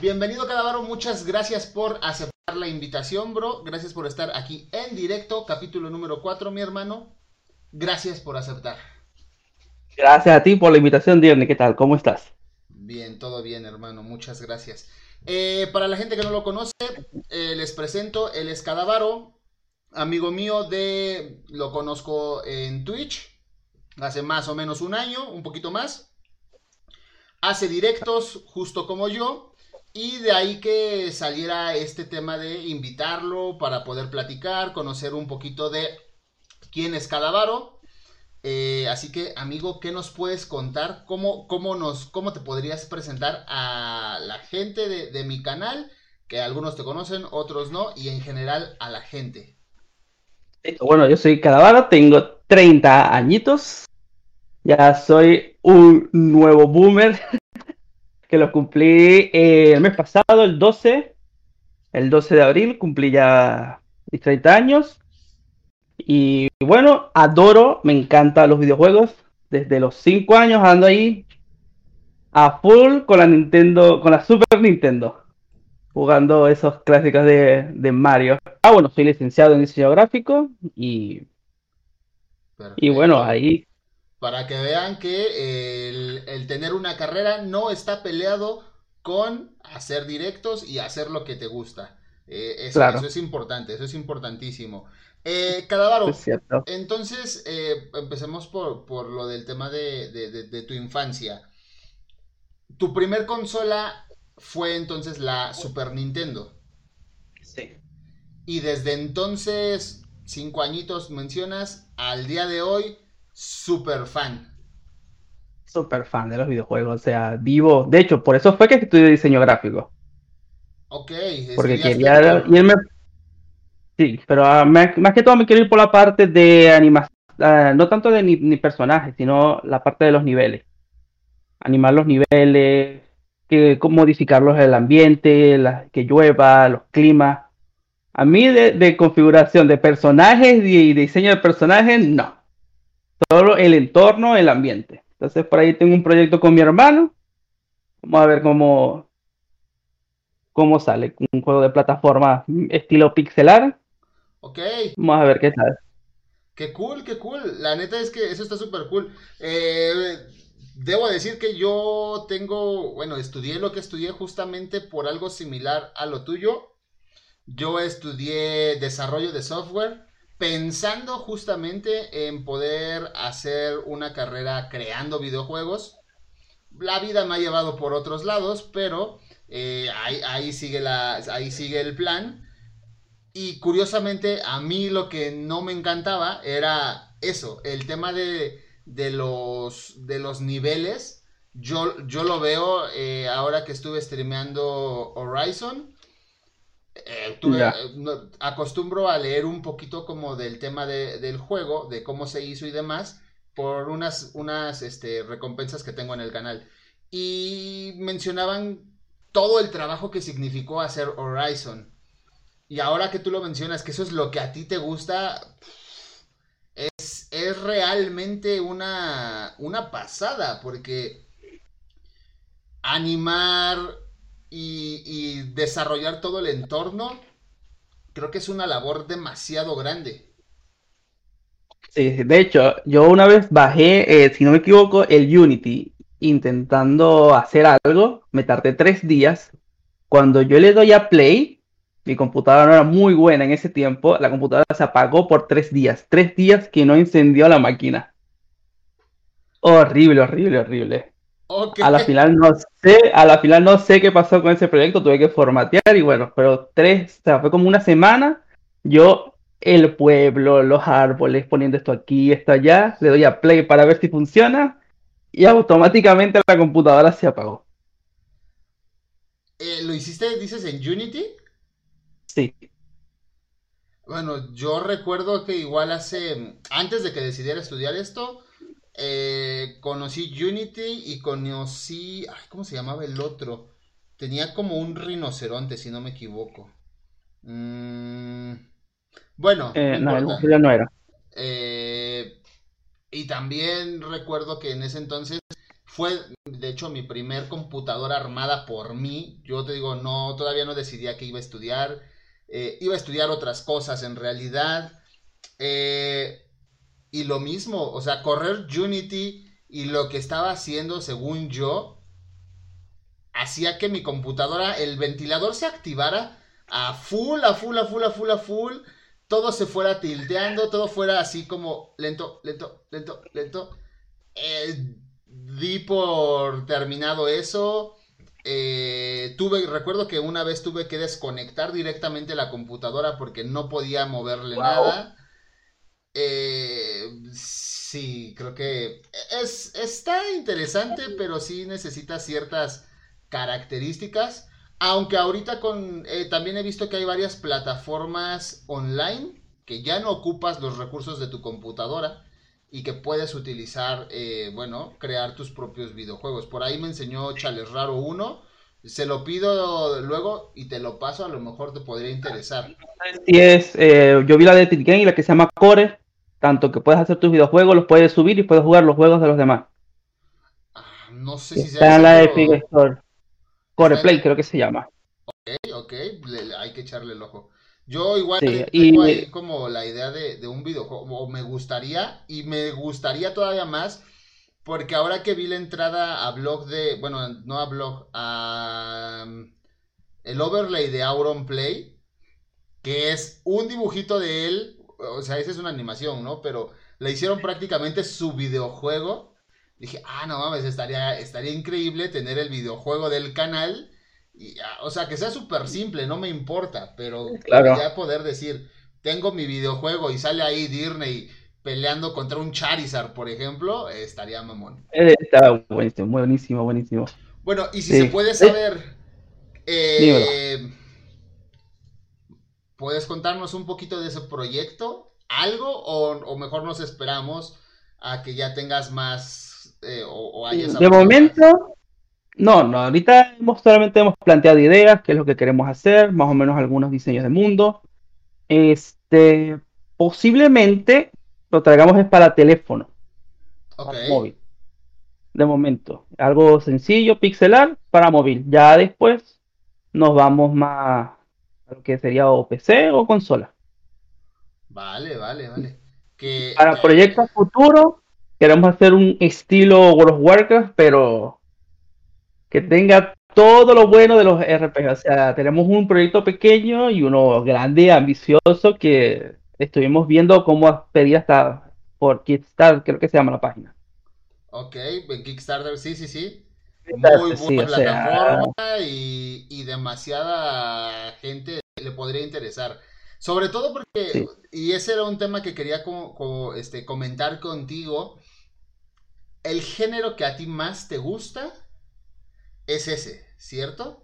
Bienvenido Cadavaro, muchas gracias por aceptar la invitación, bro. Gracias por estar aquí en directo, capítulo número 4, mi hermano. Gracias por aceptar. Gracias a ti por la invitación, Dierne. ¿Qué tal? ¿Cómo estás? Bien, todo bien, hermano. Muchas gracias. Eh, para la gente que no lo conoce, eh, les presento, él es Cadavaro, amigo mío de, lo conozco en Twitch, hace más o menos un año, un poquito más. Hace directos justo como yo. Y de ahí que saliera este tema de invitarlo para poder platicar, conocer un poquito de quién es Cadavaro. Eh, así que, amigo, ¿qué nos puedes contar? ¿Cómo, cómo, nos, ¿Cómo te podrías presentar a la gente de, de mi canal? Que algunos te conocen, otros no, y en general a la gente. Bueno, yo soy Cadavaro, tengo 30 añitos. Ya soy un nuevo boomer que lo cumplí eh, el mes pasado, el 12, el 12 de abril, cumplí ya mis 30 años. Y bueno, adoro, me encantan los videojuegos. Desde los 5 años ando ahí a full con la Nintendo, con la Super Nintendo, jugando esos clásicos de, de Mario. Ah, bueno, soy licenciado en diseño gráfico y, y bueno, ahí para que vean que el, el, tener una carrera no está peleado con hacer directos y hacer lo que te gusta. Eh, eso, claro. eso, es importante, eso es importantísimo. Eh, Cadavaro, es entonces eh, empecemos por, por, lo del tema de, de, de, de, tu infancia. Tu primer consola fue entonces la Super Nintendo. Sí. Y desde entonces, cinco añitos mencionas, al día de hoy, super fan. Super fan de los videojuegos, o sea, vivo. De hecho, por eso fue que estudié diseño gráfico. Ok, porque quería irme. Sí, pero uh, más, más, que todo me quiero ir por la parte de animación, uh, no tanto de ni, ni, personajes, sino la parte de los niveles. Animar los niveles, que, modificarlos el ambiente, la, que llueva, los climas. A mí de, de configuración de personajes y diseño de personajes, no solo el entorno, el ambiente. Entonces por ahí tengo un proyecto con mi hermano. Vamos a ver cómo, cómo sale. Un juego de plataforma estilo pixelar. Ok. Vamos a ver qué tal. Qué cool, qué cool. La neta es que eso está súper cool. Eh, debo decir que yo tengo, bueno, estudié lo que estudié justamente por algo similar a lo tuyo. Yo estudié desarrollo de software pensando justamente en poder hacer una carrera creando videojuegos. La vida me ha llevado por otros lados, pero eh, ahí, sigue el plan. Y curiosamente, a mí lo que no me encantaba era eso, el tema de, los, de los niveles. Yo, yo lo veo eh, ahora que estuve streameando Horizon eh, tuve, eh, acostumbro a leer un poquito como del tema de, del juego, de cómo se hizo y demás, por unas, unas este, recompensas que tengo en el canal. Y mencionaban todo el trabajo que significó hacer Horizon. Y ahora que tú lo mencionas, que eso es lo que a ti te gusta, es, es realmente una, una pasada, porque animar y, desarrollar todo el entorno, creo que es una labor demasiado grande. Sí, de hecho, yo una vez bajé, eh, si no me equivoco, el Unity intentando hacer algo, me tardé tres días. Cuando yo le doy a play, mi computadora no era muy buena en ese tiempo, la computadora se apagó por tres días, tres días que no encendió la máquina. Horrible, horrible, horrible. Okay. A la final no sé, a la final no sé qué pasó con ese proyecto, tuve que formatear y bueno, pero tres, o sea, fue como una semana, yo, el pueblo, los árboles, poniendo esto aquí, esto allá, le doy a play para ver si funciona y automáticamente la computadora se apagó. Eh, ¿Lo hiciste, dices, en Unity? Sí. Bueno, yo recuerdo que igual hace, antes de que decidiera estudiar esto, eh, conocí Unity y conocí. Ay, ¿Cómo se llamaba el otro? Tenía como un rinoceronte, si no me equivoco. Mm, bueno, eh, no, no, no era. Eh, y también recuerdo que en ese entonces fue, de hecho, mi primer computadora armada por mí. Yo te digo, no, todavía no decidía que iba a estudiar. Eh, iba a estudiar otras cosas en realidad. Eh, y lo mismo, o sea, correr Unity y lo que estaba haciendo, según yo, hacía que mi computadora, el ventilador se activara a full, a full, a full, a full, a full. Todo se fuera tilteando, todo fuera así como lento, lento, lento, lento. Eh, di por terminado eso. Eh, tuve, recuerdo que una vez tuve que desconectar directamente la computadora porque no podía moverle nada. Eh, sí, creo que es, está interesante, pero sí necesita ciertas características. Aunque ahorita con eh, también he visto que hay varias plataformas online que ya no ocupas los recursos de tu computadora y que puedes utilizar, eh, bueno, crear tus propios videojuegos. Por ahí me enseñó Chales Raro 1. Se lo pido luego y te lo paso, a lo mejor te podría interesar. Sí es, eh, yo vi la de Epic Game y la que se llama Core, tanto que puedes hacer tus videojuegos, los puedes subir y puedes jugar los juegos de los demás. Ah, no sé si Está en la Epic Store. Core Play creo que se llama. Ok, ok, hay que echarle el ojo. Yo igual tengo ahí como la idea de, un videojuego, o me gustaría, y me gustaría todavía más, porque ahora que vi la entrada a blog de, bueno, no a blog, a mm, el overlay de Auron Play, que es un dibujito de él, o sea, esa es una animación, ¿no? Pero le hicieron prácticamente su videojuego. Dije, ah, no mames, estaría, estaría increíble tener el videojuego del canal o sea, que sea súper simple, no me importa, pero ya poder decir, tengo mi videojuego y sale ahí Disney peleando contra un Charizard, por ejemplo, estaría mamón. Eh, está buenísimo, buenísimo, buenísimo. Bueno, y si se puede saber, eh, ¿puedes contarnos un poquito de ese proyecto? ¿Algo? O, mejor nos esperamos a que ya tengas más eh, o, hayas... De momento, no, no, ahorita hemos, solamente hemos planteado ideas, qué es lo que queremos hacer, más o menos algunos diseños de mundo. Este, posiblemente lo traigamos es para teléfono, móvil. De momento, algo sencillo, pixelar para móvil. Ya después nos vamos más a lo que sería o PC o consola. Vale, vale, vale. para proyectos futuros queremos hacer un estilo World of Warcraft, pero que tenga todo lo bueno de los RPG. O sea, tenemos un proyecto pequeño y uno grande, ambicioso, que estuvimos viendo cómo pedir hasta por Kickstarter, creo que se llama la página. Ok, Kickstarter, sí, sí, sí. Muy buena plataforma y, demasiada gente le podría interesar. Sobre todo porque, y ese era un tema que quería como, este, comentar contigo, el género que a ti más te gusta es ese, ¿cierto?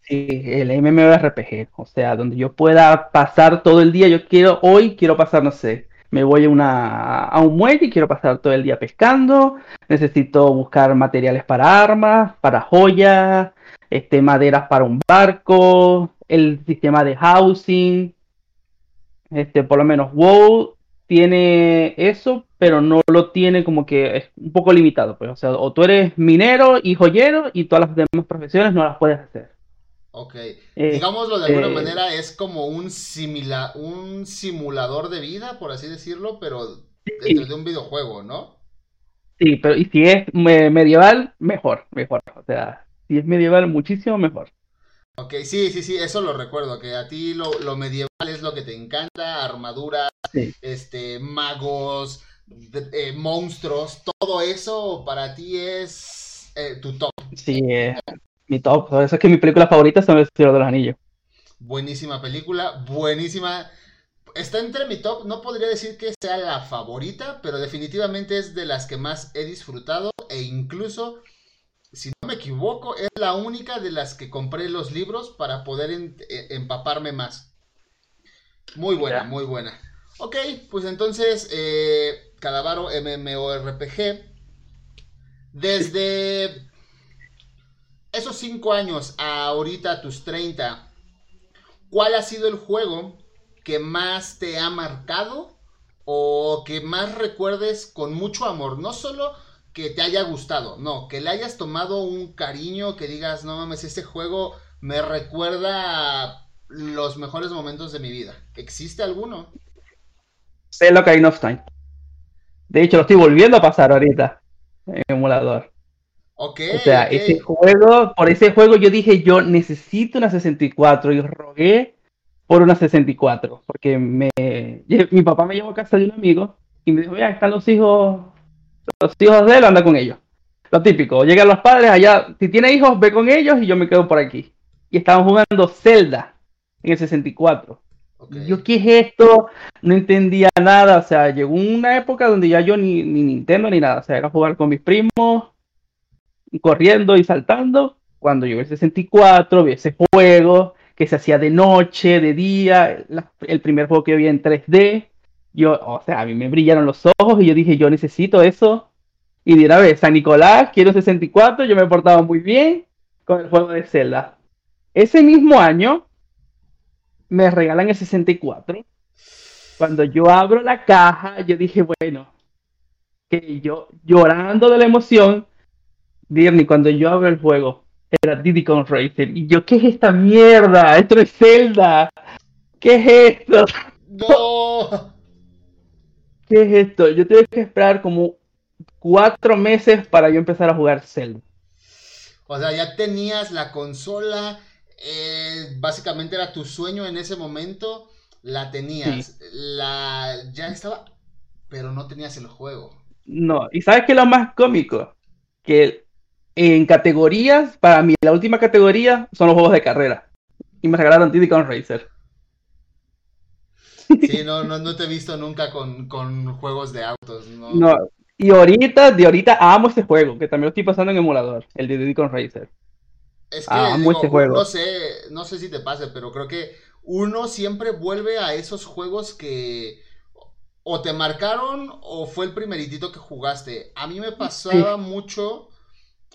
Sí, el MMORPG, o sea, donde yo pueda pasar todo el día, yo quiero, hoy quiero pasar, no sé, me voy a, una, a un muelle y quiero pasar todo el día pescando, necesito buscar materiales para armas, para joyas, este, maderas para un barco, el sistema de housing, este, por lo menos WoW tiene eso, pero no lo tiene como que es un poco limitado, pues, o sea, o tú eres minero y joyero y todas las demás profesiones no las puedes hacer. Ok, eh, digámoslo de alguna eh, manera, es como un, un simulador de vida, por así decirlo, pero dentro de un videojuego, ¿no? Sí, pero y si es medieval, mejor, mejor, o sea, si es medieval, muchísimo mejor. Ok, sí, sí, sí, eso lo recuerdo, que a ti lo, lo medieval es lo que te encanta, armaduras, este, magos, eh, monstruos, todo eso para ti es eh, tu top. Sí, eh, mi top. Por eso es que mi película favorita son El Señor de los Anillos. Buenísima película, buenísima. Está entre mi top, no podría decir que sea la favorita, pero definitivamente es de las que más he disfrutado e incluso, si no me equivoco, es la única de las que compré los libros para poder empaparme más. Muy buena, muy buena. Ok, pues entonces, eh, Cadavaro MMORPG. Desde esos 5 años a ahorita tus 30, ¿cuál ha sido el juego que más te ha marcado o que más recuerdes con mucho amor? No solo que te haya gustado, no, que le hayas tomado un cariño, que digas, no mames, este juego me recuerda los mejores momentos de mi vida. ¿Existe alguno? Zelda Ocarina of Time. De hecho, lo estoy volviendo a pasar ahorita en emulador. Ok. O sea, ese juego, por ese juego yo dije, yo necesito una 64 y rogué por una 64, porque me, mi papá me llevó a casa de un amigo y me dijo, mira, están los hijos, los hijos de él, anda con ellos. Lo típico, llegan los padres allá, si tiene hijos, ve con ellos y yo me quedo por aquí. Y estaban jugando Zelda en el 64. Yo, ¿qué es esto? No entendía nada. O sea, llegó una época donde ya yo ni, ni Nintendo ni nada. O sea, era jugar con mis primos, corriendo y saltando. Cuando yo el 64, vi ese juego que se hacía de noche, de día, el primer juego que vi en 3D. Yo, o sea, a mí me brillaron los ojos y yo dije, yo necesito eso. Y de una vez, San Nicolás, quiero 64, yo me portaba muy bien con el juego de Zelda. Ese mismo año, me regalan el 64. Cuando yo abro la caja, yo dije, bueno, que yo llorando de la emoción, Dirny, cuando yo abro el juego, era Diddy Kong Racer. Y yo, ¿qué es esta mierda? Esto es Zelda. ¿Qué es esto? No. ¿Qué es esto? Yo tuve que esperar como cuatro meses para yo empezar a jugar Zelda. O sea, ya tenías la consola, eh, básicamente era tu sueño en ese momento, la tenías, la ya estaba, pero no tenías el juego. No, y sabes que lo más cómico, que en categorías, para mí la última categoría son los juegos de carrera. Y me regalaron Diddy Kong Racer. Sí, no, no, no te he visto nunca con, juegos de autos. No. no. y ahorita, de ahorita amo este juego, que también lo estoy pasando en emulador, el de Kong Racer. Es que este juego. no sé, no sé si te pase, pero creo que uno siempre vuelve a esos juegos que o te marcaron o fue el primeritito que jugaste. A mí me pasaba mucho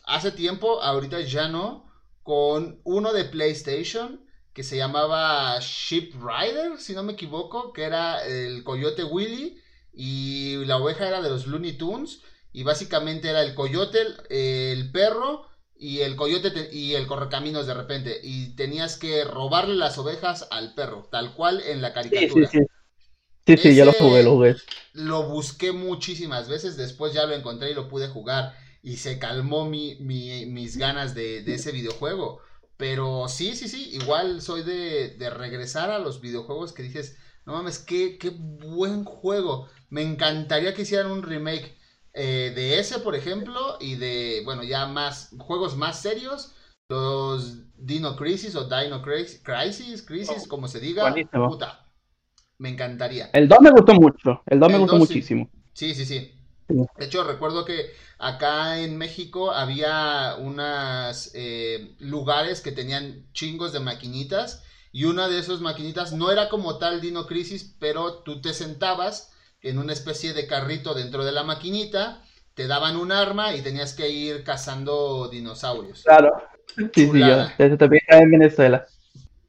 hace tiempo, ahorita ya no, con uno de PlayStation que se llamaba Ship Rider, si no me equivoco, que era el coyote Willy y la oveja era de los Looney Tunes y básicamente era el coyote, el perro y el coyote y el correcaminos de repente y tenías que robarle las ovejas al perro, tal cual en la caricatura. Sí, sí, sí. sí, yo lo jugué, lo jugué. Lo busqué muchísimas veces, después ya lo encontré y lo pude jugar y se calmó mi, mis ganas de, ese videojuego. Pero sí, sí, sí, igual soy de, de regresar a los videojuegos que dices, no mames, qué, qué buen juego. Me encantaría que hicieran un remake eh, de ese, por ejemplo, y de, bueno, ya más, juegos más serios, los Dino Crisis o Dino Crisis, Crisis, como se diga, puta, me encantaría. El 2 me gustó mucho, el 2 me gustó muchísimo. Sí, sí, sí, De hecho, recuerdo que acá en México había unos eh, lugares que tenían chingos de maquinitas y una de esas maquinitas no era como tal Dino Crisis, pero tú te sentabas en una especie de carrito dentro de la maquinita, te daban un arma y tenías que ir cazando dinosaurios. Claro. Sí, sí, yo. Eso también en Venezuela.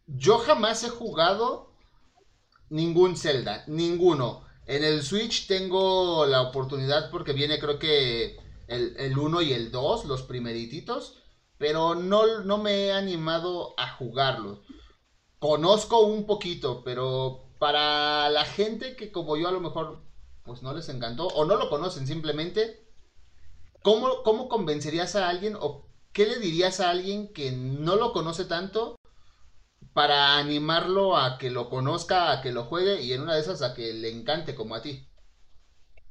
Yo jamás he jugado ningún Zelda, ninguno. En el Switch tengo la oportunidad porque viene creo que el 1 y el 2, los primerititos, pero no, no me he animado a jugarlo. Conozco un poquito, pero para la gente que como yo a lo mejor pues no les encantó o no lo conocen simplemente, ¿cómo, cómo convencerías a alguien o qué le dirías a alguien que no lo conoce tanto para animarlo a que lo conozca, a que lo juegue y en una de esas a que le encante como a ti?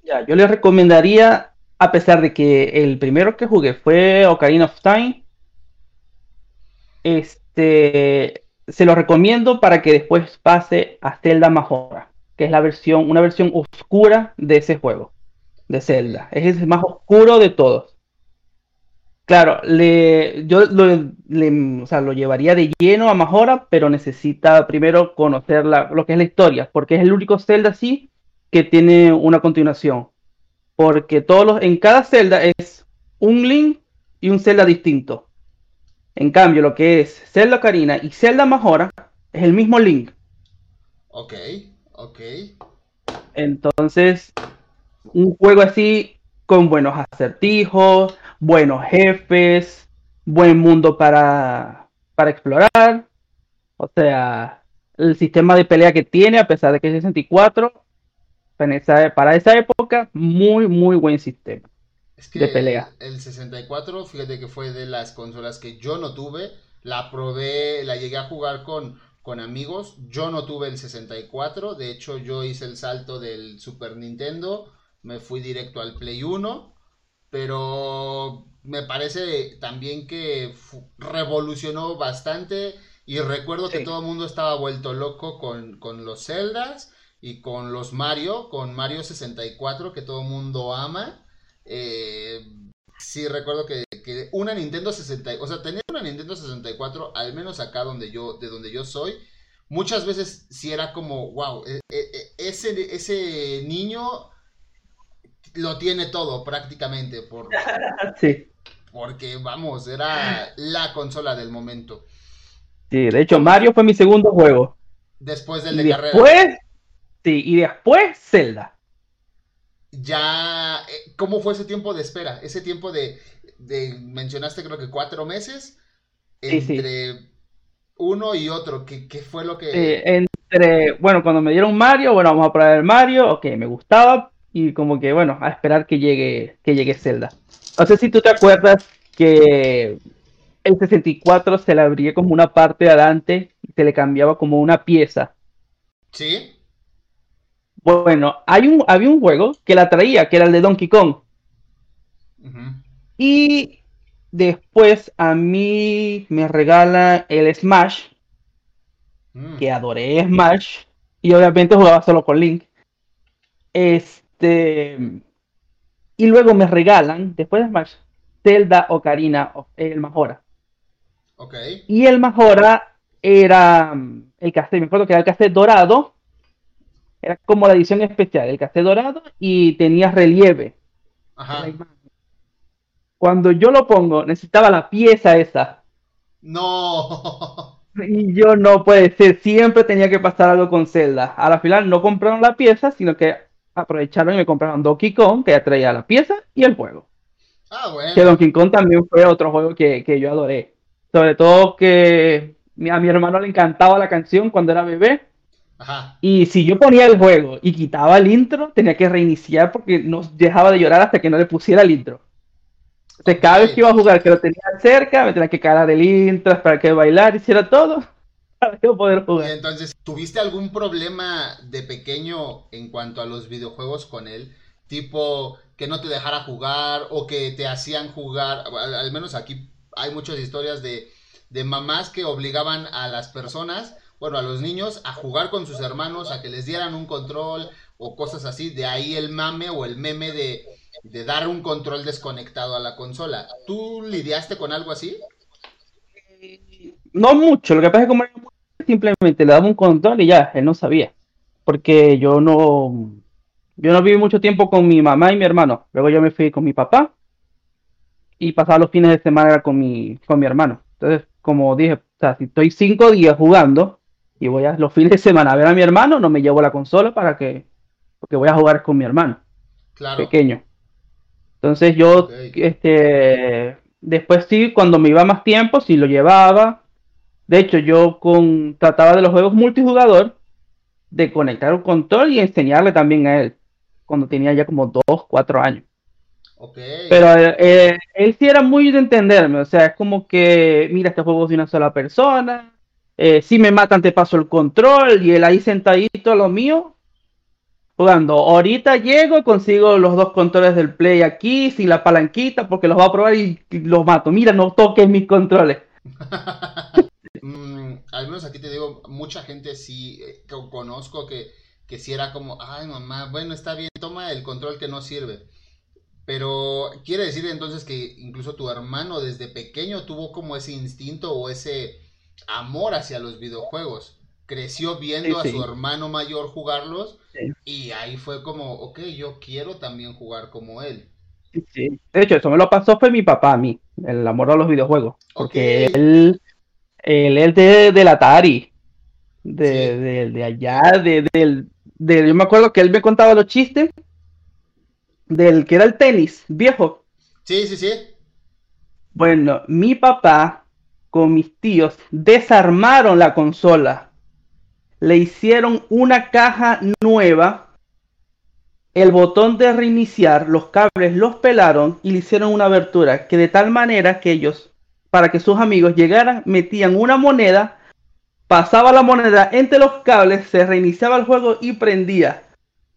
Ya, yo le recomendaría, a pesar de que el primero que jugué fue Ocarina of Time, este, se lo recomiendo para que después pase a Zelda Majora, que es la versión, una versión oscura de ese juego, de Zelda. Es el más oscuro de todos. Claro, le, yo lo, lo llevaría de lleno a Majora, pero necesita primero conocer lo que es la historia, porque es el único Zelda sí que tiene una continuación. Porque todos los, en cada Zelda es un Link y un Zelda distinto. En cambio, lo que es Zelda Karina y Zelda Majora es el mismo Link. Ok, ok. Entonces, un juego así con buenos acertijos, buenos jefes, buen mundo para, para explorar. O sea, el sistema de pelea que tiene, a pesar de que es 64, para esa época, muy, muy buen sistema de pelea. El 64, fíjate que fue de las consolas que yo no tuve. La probé, la llegué a jugar con, con amigos. Yo no tuve el 64. De hecho, yo hice el salto del Super Nintendo. Me fui directo al Play 1. Pero me parece también que revolucionó bastante. Y recuerdo que todo el mundo estaba vuelto loco con, con los Zeldas y con los Mario, con Mario 64, que todo el mundo ama. Eh, sí, recuerdo que, una Nintendo 64, o sea, tener una Nintendo 64, al menos acá donde yo, de donde yo soy, muchas veces sí era como, wow, e, e, e, ese, ese niño lo tiene todo prácticamente. Por, sí. Porque, vamos, era la consola del momento. Sí, de hecho, Mario fue mi segundo juego. Después del de carrera. Sí, y después Zelda ya, eh, ¿cómo fue ese tiempo de espera? Ese tiempo de, mencionaste creo que cuatro meses entre uno y otro, ¿qué, fue lo que...? entre, bueno, cuando me dieron Mario, bueno, vamos a probar el Mario, ok, me gustaba, y como que, bueno, a esperar que llegue, que llegue Zelda. No sé si tú te acuerdas que el 64 se le abría como una parte de adelante y se le cambiaba como una pieza. Sí. Bueno, hay un, había un juego que la traía, que era el de Donkey Kong. Y después a mí me regala el Smash, mm. que adoré Smash, y obviamente jugaba solo con Link. Este. Y luego me regalan, después de Smash, Zelda Ocarina el Majora. Ok. Y el Majora era mm, el cassette, me acuerdo que era el cassette dorado era como la edición especial, el cassette dorado y tenía relieve. Ajá. Cuando yo lo pongo, necesitaba la pieza esa. No. Y yo no puede ser, siempre tenía que pasar algo con Zelda. A la final no compraron la pieza, sino que aprovecharon y me compraron Donkey Kong, que ya traía la pieza y el juego. Ah, bueno. Que Donkey Kong también fue otro juego que, que yo adoré. Sobre todo que a mi hermano le encantaba la canción cuando era bebé y si yo ponía el juego y quitaba el intro, tenía que reiniciar porque no dejaba de llorar hasta que no le pusiera el intro. Entonces, cada vez que iba a jugar, que lo tenía cerca, me tenía que calar el intro para que bailar, hiciera todo para poder jugar. Entonces, ¿tuviste algún problema de pequeño en cuanto a los videojuegos con él? Tipo, que no te dejara jugar o que te hacían jugar. Al, menos aquí hay muchas historias de, de mamás que obligaban a las personas bueno, a los niños a jugar con sus hermanos, a que les dieran un control o cosas así. De ahí el mame o el meme de, dar un control desconectado a la consola. ¿Tú lidiaste con algo así? No mucho, lo que pasa es que como simplemente le daba un control y ya, él no sabía. Porque yo no, yo no viví mucho tiempo con mi mamá y mi hermano. Luego yo me fui con mi papá y pasaba los fines de semana con mi, con mi hermano. Entonces, como dije, o sea, si estoy cinco días jugando, y voy a los fines de semana a ver a mi hermano, no me llevo la consola para que, porque voy a jugar con mi hermano pequeño. Entonces yo, este, después sí, cuando me iba más tiempo, sí lo llevaba. De hecho, yo con, trataba de los juegos multijugador de conectar un control y enseñarle también a él, cuando tenía ya como dos, cuatro años. Pero eh, él sí era muy de entenderme, o sea, es como que, mira, este juego es de una sola persona, eh, si me matan te paso el control y él ahí sentadito a lo mío jugando. Ahorita llego, consigo los dos controles del play aquí sin la palanquita porque los voy a probar y los mato. Mira, no toques mis controles. Mm, al menos aquí te digo, mucha gente sí eh, conozco que, que si era como, ay mamá, bueno, está bien, toma el control que no sirve. Pero quiere decir entonces que incluso tu hermano desde pequeño tuvo como ese instinto o ese amor hacia los videojuegos. Creció viendo a su hermano mayor jugarlos y ahí fue como, ok, yo quiero también jugar como él. De hecho, eso me lo pasó fue mi papá a mí, el amor a los videojuegos. Porque él, él es de, del Atari, de, de, allá, de, yo me acuerdo que él me contaba los chistes del que era el tenis viejo. Sí, sí, sí. Bueno, mi papá con mis tíos desarmaron la consola. Le hicieron una caja nueva. El botón de reiniciar, los cables los pelaron y le hicieron una abertura que de tal manera que ellos, para que sus amigos llegaran, metían una moneda, pasaba la moneda entre los cables, se reiniciaba el juego y prendía.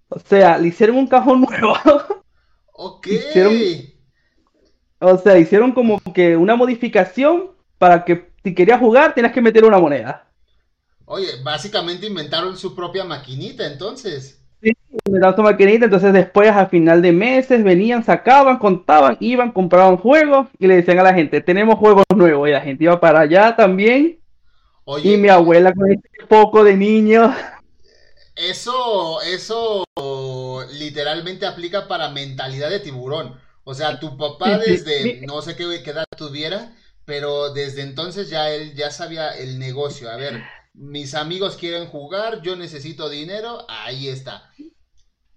O sea, le hicieron un cajón nuevo. Ok. Hicieron- O sea, hicieron como que una modificación para que si querías jugar tenías que meter una moneda. Oye, básicamente inventaron su propia maquinita, entonces. Me daban su maquinita, entonces después a final de meses venían, sacaban, contaban, iban, compraban juegos y le decían a la gente, tenemos juegos nuevos y la gente iba para allá también Oye, y mi abuela con este poco de niños. eso, eso literalmente aplica para mentalidad de tiburón. O sea, tu papá desde, no sé qué, qué edad tuviera, pero desde entonces ya él ya sabía el negocio. A ver, mis amigos quieren jugar, yo necesito dinero, ahí está.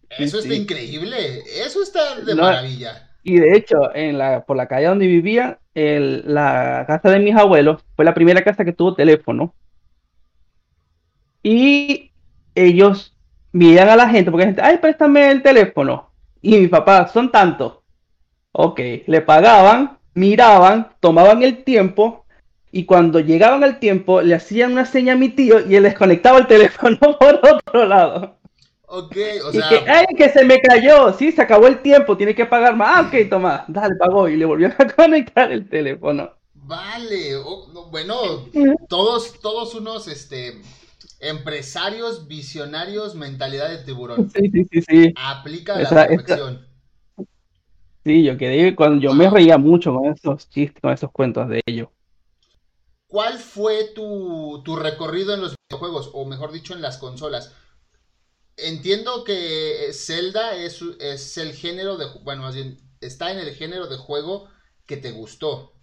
Eso Sí, está sí. increíble, eso está de No, maravilla. Y de hecho, en la, por la calle donde vivía, el- la casa de mis abuelos fue la primera casa que tuvo teléfono. Y ellos miran a la gente, porque la gente, ay, préstame el teléfono. Y mi papá, son tantos. Ok, le pagaban, miraban, tomaban el tiempo. Y cuando llegaban al tiempo, le hacían una seña a mi tío y él desconectaba el teléfono por otro lado. Ok, o Y sea, que, ¡ay, que se me cayó! Sí, se acabó el tiempo, tiene que pagar más. Ah, ok, toma, dale, pagó. Y le volvió a conectar el teléfono. Vale, no, bueno, todos, todos unos, este, empresarios, visionarios, mentalidad de tiburón. Sí, sí, sí, sí. Aplica a la Esa- esa- perfección. Sí, yo quedé cuando yo me reía mucho con esos chistes, con esos cuentos de ellos. ¿Cuál fue tu, tu recorrido en los videojuegos? O mejor dicho, en las consolas. Entiendo que Zelda es, es el género de, bueno, más bien, está en el género de juego que te gustó.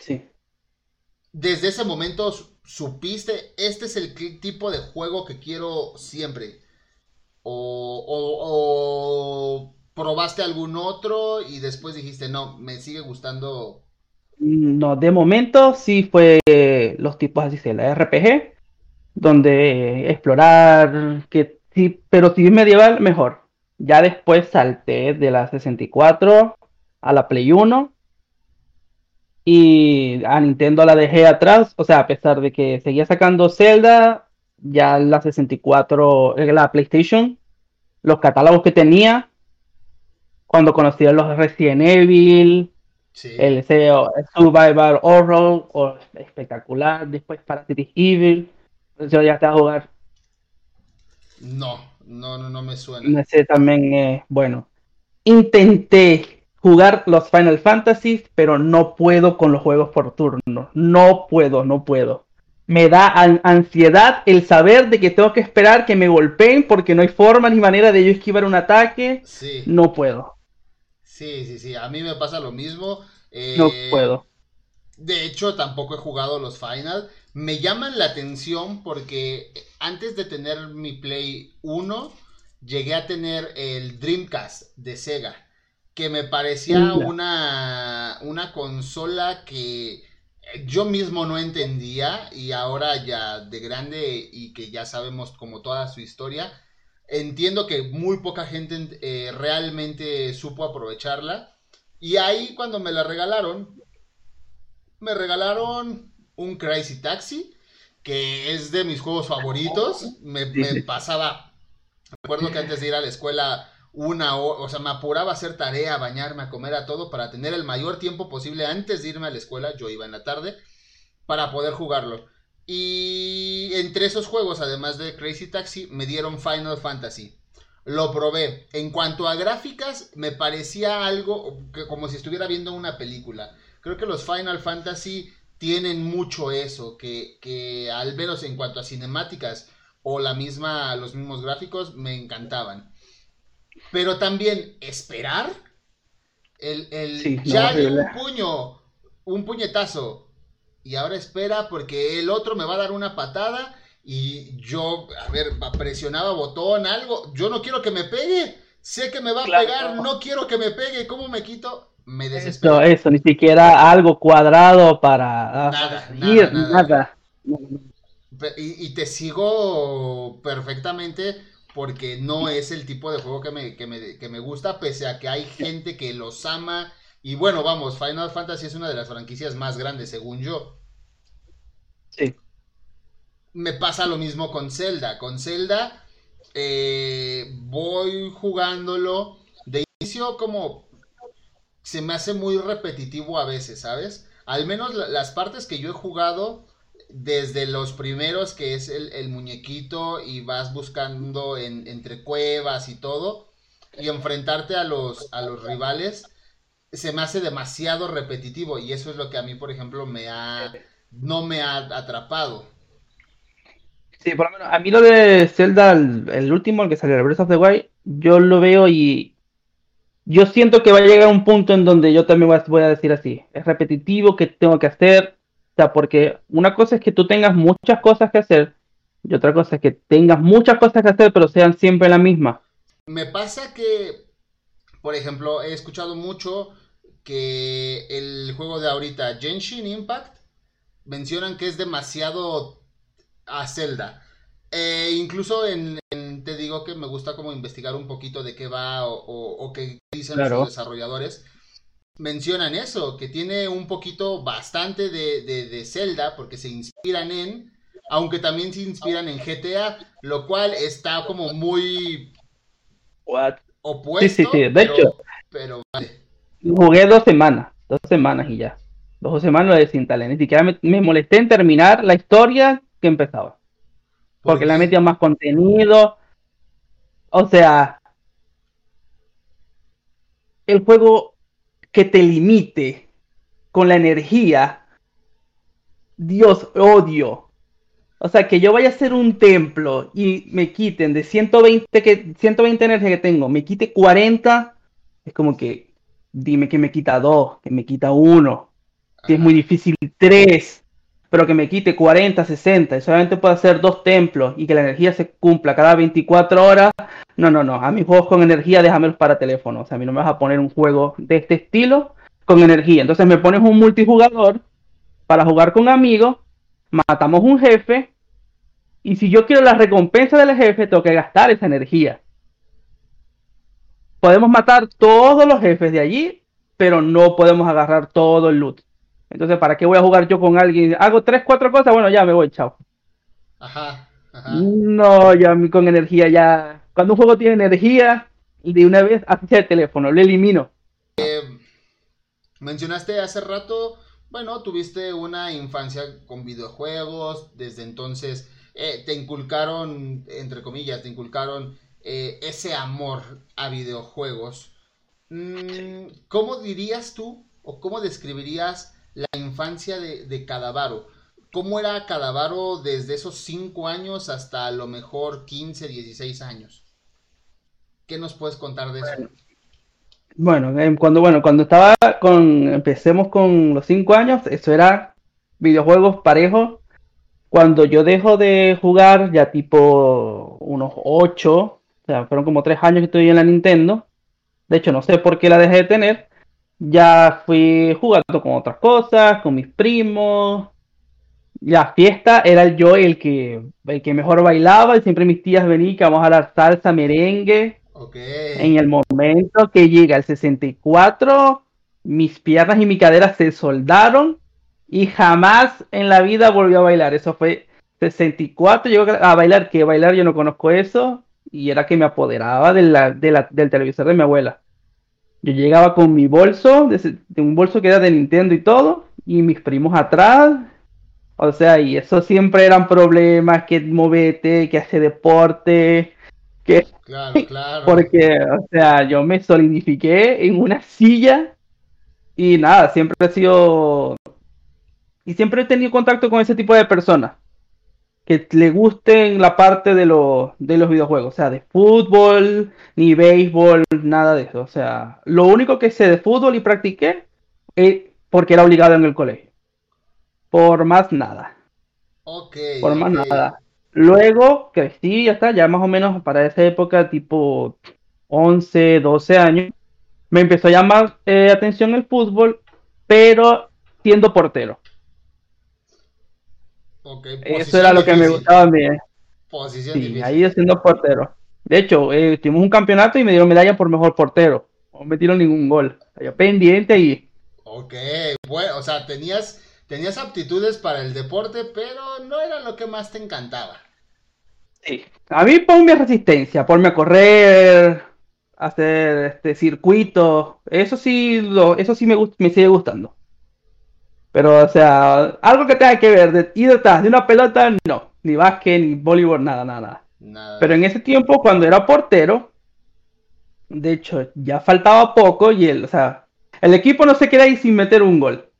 Sí. Desde ese momento su- supiste, este es el tipo de juego que quiero siempre. O, o- o probaste algún otro y después dijiste, no, me sigue gustando. No, de momento sí fue los tipos así, la RPG, donde explorar, que sí, pero si es medieval, mejor. Ya después salté de la 64 a la Play 1 y a Nintendo la dejé atrás, o sea, a pesar de que seguía sacando Zelda, ya la 64, eh, la PlayStation, los catálogos que tenía, cuando conocía los Resident Evil, Sí. el SEO, Survival Horror, o espectacular, después Parasitic Evil, yo ya estaba a jugar, No, no, no, no me suena. ese también es bueno. Intenté jugar los Final Fantasy, pero no puedo con los juegos por turno, no puedo, no puedo. Me da an- ansiedad el saber de que tengo que esperar que me golpeen porque no hay forma ni manera de yo esquivar un ataque, Sí, no puedo, sí, sí, sí. A mí me pasa lo mismo. Eh, no puedo. De hecho, tampoco he jugado los Final. Me llaman la atención porque antes de tener mi Play 1, llegué a tener el Dreamcast de Sega, que me parecía una, una consola que yo mismo no entendía y ahora ya de grande y que ya sabemos como toda su historia, entiendo que muy poca gente eh, realmente supo aprovecharla. Y ahí cuando me la regalaron, me regalaron un Crazy Taxi, que es de mis juegos favoritos. Me, me pasaba, recuerdo que antes de ir a la escuela, una hora, o sea, me apuraba a hacer tarea, a bañarme, a comer, a todo, para tener el mayor tiempo posible antes de irme a la escuela, yo iba en la tarde, para poder jugarlo. Y entre esos juegos, además de Crazy Taxi, me dieron Final Fantasy. Lo probé. En cuanto a gráficas, me parecía algo que, como si estuviera viendo una película. Creo que los Final Fantasy tienen mucho eso, que, que al menos en cuanto a cinemáticas o la misma, los mismos gráficos, me encantaban. Pero también esperar el, el Sí, no, ya hay un puño, un puñetazo, y ahora espera porque el otro me va a dar una patada y yo, a ver, presionaba botón, algo, yo no quiero que me pegue. sé que me va a Claro. pegar, no quiero que me pegue, ¿cómo me quito? Me Eso, desespero. eso, ni siquiera algo cuadrado para ah, Nada, ir, nada, nada. Y te sigo perfectamente porque no es el tipo de juego que me, que, me, que me gusta, pese a que hay gente que los ama. Y bueno, vamos, Final Fantasy es una de las franquicias más grandes, según yo. Sí. Me pasa lo mismo con Zelda. Con Zelda eh, voy jugándolo de inicio como se me hace muy repetitivo a veces, ¿sabes? Al menos la- las partes que yo he jugado desde los primeros, que es el, muñequito y vas buscando en- entre cuevas y todo, y enfrentarte a los, a los rivales, se me hace demasiado repetitivo y eso es lo que a mí, por ejemplo, me ha, no me ha atrapado. Sí, por lo menos a mí lo de Zelda, el, el último, el que salió, el Breath of the Wild, yo lo veo y yo siento que va a llegar un punto en donde yo también voy a, decir así, es repetitivo, que tengo que hacer, o sea, porque una cosa es que tú tengas muchas cosas que hacer y otra cosa es que tengas muchas cosas que hacer, pero sean siempre la misma. Me pasa que, por ejemplo, he escuchado mucho que el juego de ahorita, Genshin Impact, mencionan que es demasiado a Zelda. Eh, incluso en, en- digo que me gusta como investigar un poquito de qué va o, o- o qué dicen Claro. los desarrolladores. Mencionan eso, que tiene un poquito bastante de, de, de Zelda porque se inspiran en, aunque también se inspiran en GTA, lo cual está como muy opuesto. Sí, sí, sí, de pero- hecho. Pero vale. Jugué dos semanas, dos semanas y ya. Dos semanas lo desinstalé. Ni siquiera me, me molesté en terminar la historia que empezaba. Porque le han metido más contenido. O sea, el juego que te limite con la energía. Dios, odio. O sea, que yo vaya a hacer un templo y me quiten de 120, que, 120 energía que tengo, me quite 40, es como que dime que me quita 2, que me quita 1, si es muy difícil 3, pero que me quite 40, 60 y solamente puedo hacer dos templos y que la energía se cumpla cada 24 horas. No, no, no, a mis juegos con energía déjamelos para teléfono, o sea, a mí no me vas a poner un juego de este estilo con energía. Entonces me pones un multijugador para jugar con amigos, matamos un jefe y si yo quiero la recompensa del jefe, tengo que gastar esa energía. Podemos matar todos los jefes de allí, pero no podemos agarrar todo el loot. Entonces, ¿para qué voy a jugar yo con alguien? Hago tres, cuatro cosas, bueno, ya me voy, chao. Ajá, ajá. No, ya a mí con energía ya. Cuando un juego tiene energía, de una vez hacia el teléfono, lo elimino. Mencionaste hace rato, bueno, tuviste una infancia con videojuegos, desde entonces eh, te inculcaron, entre comillas, te inculcaron eh, ese amor a videojuegos. Mm, ¿Cómo dirías tú o cómo describirías la infancia de, de Cadavaro? ¿Cómo era Cadavaro desde esos 5 años hasta a lo mejor 15, 16 años? ¿Qué nos puedes contar de eso? Bueno, em, cuando, bueno, cuando estaba con, empecemos con los cinco años, eso era videojuegos parejos. Cuando yo dejo de jugar, ya tipo unos ocho, o sea, fueron como tres años que estoy en la Nintendo. De hecho, no sé por qué la dejé de tener. Ya fui jugando con otras cosas, con mis primos. La fiesta era yo el que, el que mejor bailaba y siempre mis tías venían que vamos a la salsa, merengue. En el momento que llega el 64, mis piernas y mi cadera se soldaron y jamás en la vida volví a bailar. Eso fue 64, yo a bailar, que bailar yo no conozco eso, y era que me apoderaba del televisor de mi abuela. Yo llegaba con mi bolso, de un bolso que era de Nintendo y todo, y mis primos atrás. O sea, y eso siempre eran problemas, que movete, que hace deporte, que Claro, claro. porque, o sea, yo me solidifiqué en una silla y nada, siempre he sido... Y siempre he tenido contacto con ese tipo de personas que le gusten la parte de, los de los videojuegos, o sea, de fútbol, ni béisbol, nada de eso. O sea, lo único que sé de fútbol y practiqué es porque era obligado en el colegio. Por más nada Ok, por más nada. Luego crecí, ya está, ya más o menos para esa época, tipo 11, 12 años, me empezó a llamar eh, atención el fútbol, pero siendo portero. Eso era lo que me gustaba a mí. Eh. Posición sí, ahí siendo portero. De hecho, eh, tuvimos un campeonato y me dieron medalla por mejor portero. No metieron ningún gol. Yo pendiente y. Ok, bueno, o sea, tenías, tenías aptitudes para el deporte, pero no era lo que más te encantaba. Sí, a mí ponme resistencia, ponme a correr, hacer este circuito, eso sí, lo, eso sí me, me sigue gustando. Pero, o sea, algo que tenga que ver de ir detrás de una pelota, no. Ni básquet, ni voleibol, nada, nada, nada. Pero en ese tiempo, cuando era portero, de hecho, ya faltaba poco y el, o sea, el equipo no se queda ahí sin meter un gol.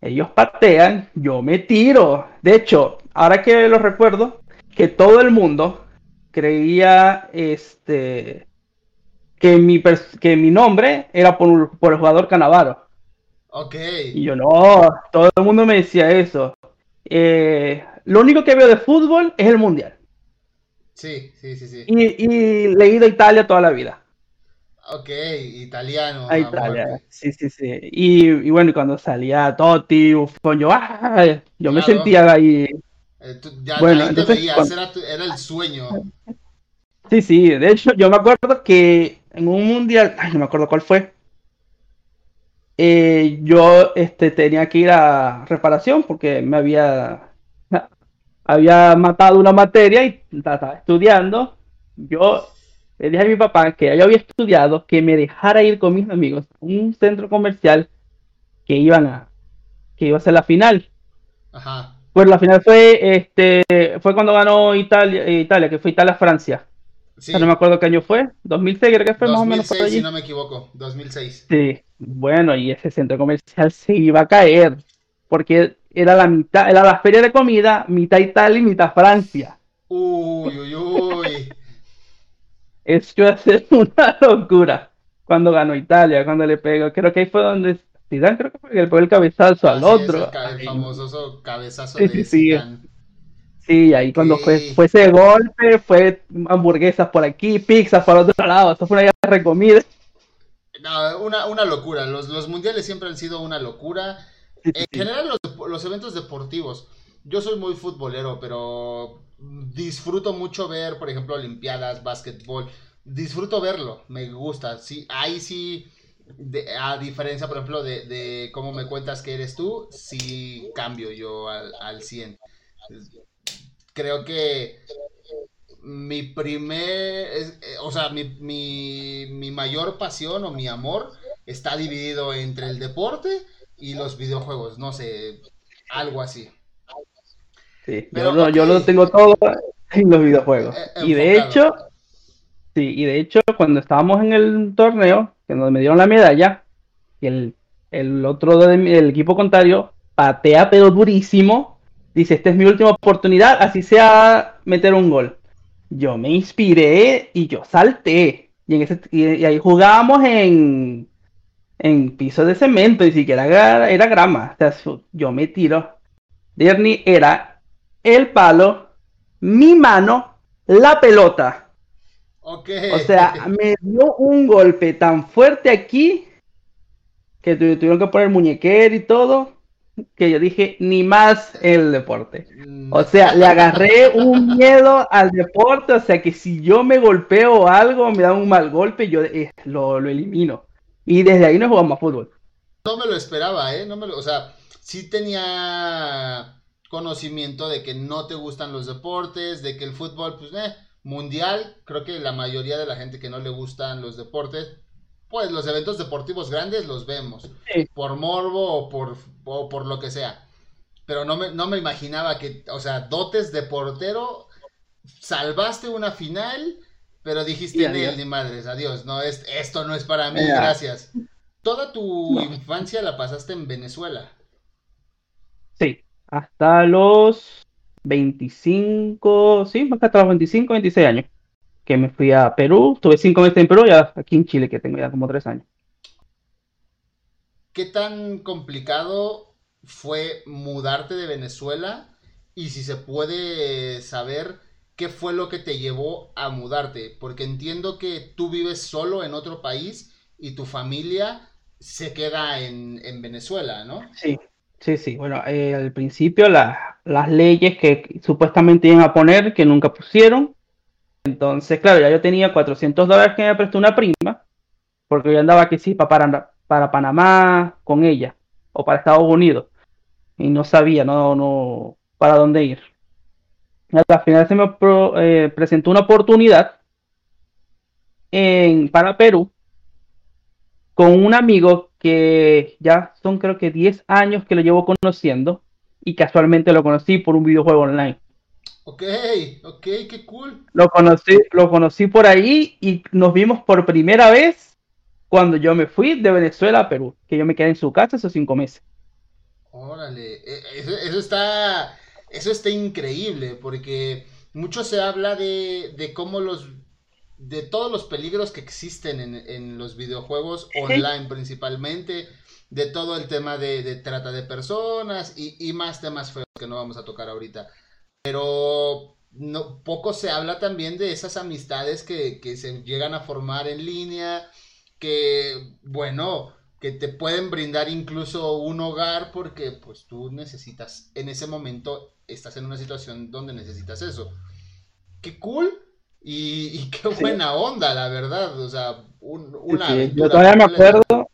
Ellos patean, yo me tiro. De hecho, ahora que lo recuerdo, que todo el mundo creía este que mi, que mi nombre era por, por el jugador Canavaro. Ok. Y yo no, todo el mundo me decía eso. Eh, lo único que veo de fútbol es el mundial. Sí, sí, sí, sí. Y, y leído Italia toda la vida. Ok, italiano. A Italia, sí, sí, sí. Y, y, bueno, cuando salía Totti, Buffon, yo, ¡ah! yo me sentía ahí. Eh, ya, bueno, entonces, era, era, el sueño. Sí, sí, de hecho, yo me acuerdo que en un mundial, ay, no me acuerdo cuál fue, eh, yo este, tenía que ir a reparación porque me había, había matado una materia y estaba estudiando. Yo le dije a mi papá que yo había estudiado, que me dejara ir con mis amigos a un centro comercial que iban a, que iba a ser la final. Ajá. Pues la final fue, este, fue cuando ganó Italia, Italia, que fue Italia-Francia. no me acuerdo qué año fue, 2006 creo que fue más o menos por allí. si no me equivoco, 2006. Sí, bueno, y ese centro comercial se iba a caer, porque era la mitad, era la feria de comida, mitad Italia y mitad Francia. Uy, uy, uy. Eso iba a ser una locura. Cuando ganó Italia, cuando le pegó, creo que ahí fue donde Zidane creo que fue que le pegó el cabezazo al otro. el, famoso cabezazo de sí, Sí, ahí cuando fue, fue ese golpe, fue hamburguesas por aquí, pizzas por otro lado, esto fue una guerra de comida. No, una, una locura. Los, los, mundiales siempre han sido una locura. En general, los, los, eventos deportivos. Yo soy muy futbolero, pero disfruto mucho ver, por ejemplo, Olimpiadas, básquetbol. Disfruto verlo, me gusta. Sí, ahí sí, a diferencia, por ejemplo, de, de, cómo me cuentas que eres tú, sí cambio yo al, al 100. Creo que mi primer, eh, o sea, mi, mi, mayor pasión o mi amor está dividido entre el deporte y los videojuegos, no sé, algo así. Sí, Pero, yo, lo tengo todo en los videojuegos. Eh, y de hecho, sí, y de hecho, cuando estábamos en el torneo, que nos me dieron la medalla, y el, el otro del equipo contrario patea pero durísimo, dice, esta es mi última oportunidad, así sea meter un gol yo me inspiré y yo salté. Y, en ese, y, ahí jugábamos en, en piso de cemento, y siquiera era, era grama. O sea, yo me tiro. Derny era el palo, mi mano, la pelota. Okay. O sea, me dio un golpe tan fuerte aquí que tuvieron que poner muñequero y todo que yo dije, ni más el deporte. Mm. O sea, le agarré un miedo al deporte, o sea que si yo me golpeo o algo, me da un mal golpe, yo eh, lo, elimino. Y desde ahí no jugamos más fútbol. No me lo esperaba, ¿eh? No me o sea, sí tenía conocimiento de que no te gustan los deportes, de que el fútbol, pues, eh, mundial, creo que la mayoría de la gente que no le gustan los deportes, pues los eventos deportivos grandes los vemos. Por morbo o por, por lo que sea. Pero no me, no me imaginaba que, o sea, dotes de portero, salvaste una final, pero dijiste, ni, ni madres, adiós, no, es, esto no es para mí, gracias. Toda tu infancia la pasaste en Venezuela. Sí, hasta los 25, sí, hasta los 25, 26 años que me fui a Perú, estuve cinco meses en Perú y aquí en Chile, que tengo ya como tres años. ¿Qué tan complicado fue mudarte de Venezuela? Y si se puede saber, ¿qué fue lo que te llevó a mudarte? Porque entiendo que tú vives solo en otro país y tu familia se queda en, Venezuela, ¿no? Sí, sí, sí. Bueno, eh, al principio las leyes que supuestamente iban a poner, que nunca pusieron. Entonces, claro, ya yo tenía 400 dólares que me prestó una prima, porque yo andaba aquí sí para, para Panamá con ella, o para Estados Unidos, y no sabía, no, no, para dónde ir. Al final se me eh, presentó una oportunidad para Perú con un amigo que ya son creo que 10 años que lo llevo conociendo y casualmente lo conocí por un videojuego online. Ok, ok, qué cool. Lo conocí, lo conocí por ahí y nos vimos por primera vez cuando yo me fui de Venezuela a Perú, que yo me quedé en su casa esos cinco meses. Órale, e, eso, está, eso está increíble, porque mucho se habla de, de cómo los de todos los peligros que existen en, los videojuegos online principalmente, de todo el tema de, trata de personas y, más temas feos que no vamos a tocar ahorita. Pero no, poco se habla también de esas amistades que, que se llegan a formar en línea, que, bueno, que te pueden brindar incluso un hogar porque pues tú necesitas, en ese momento estás en una situación donde necesitas eso. Qué cool y, qué buena onda, la verdad. O sea, una Yo todavía me acuerdo,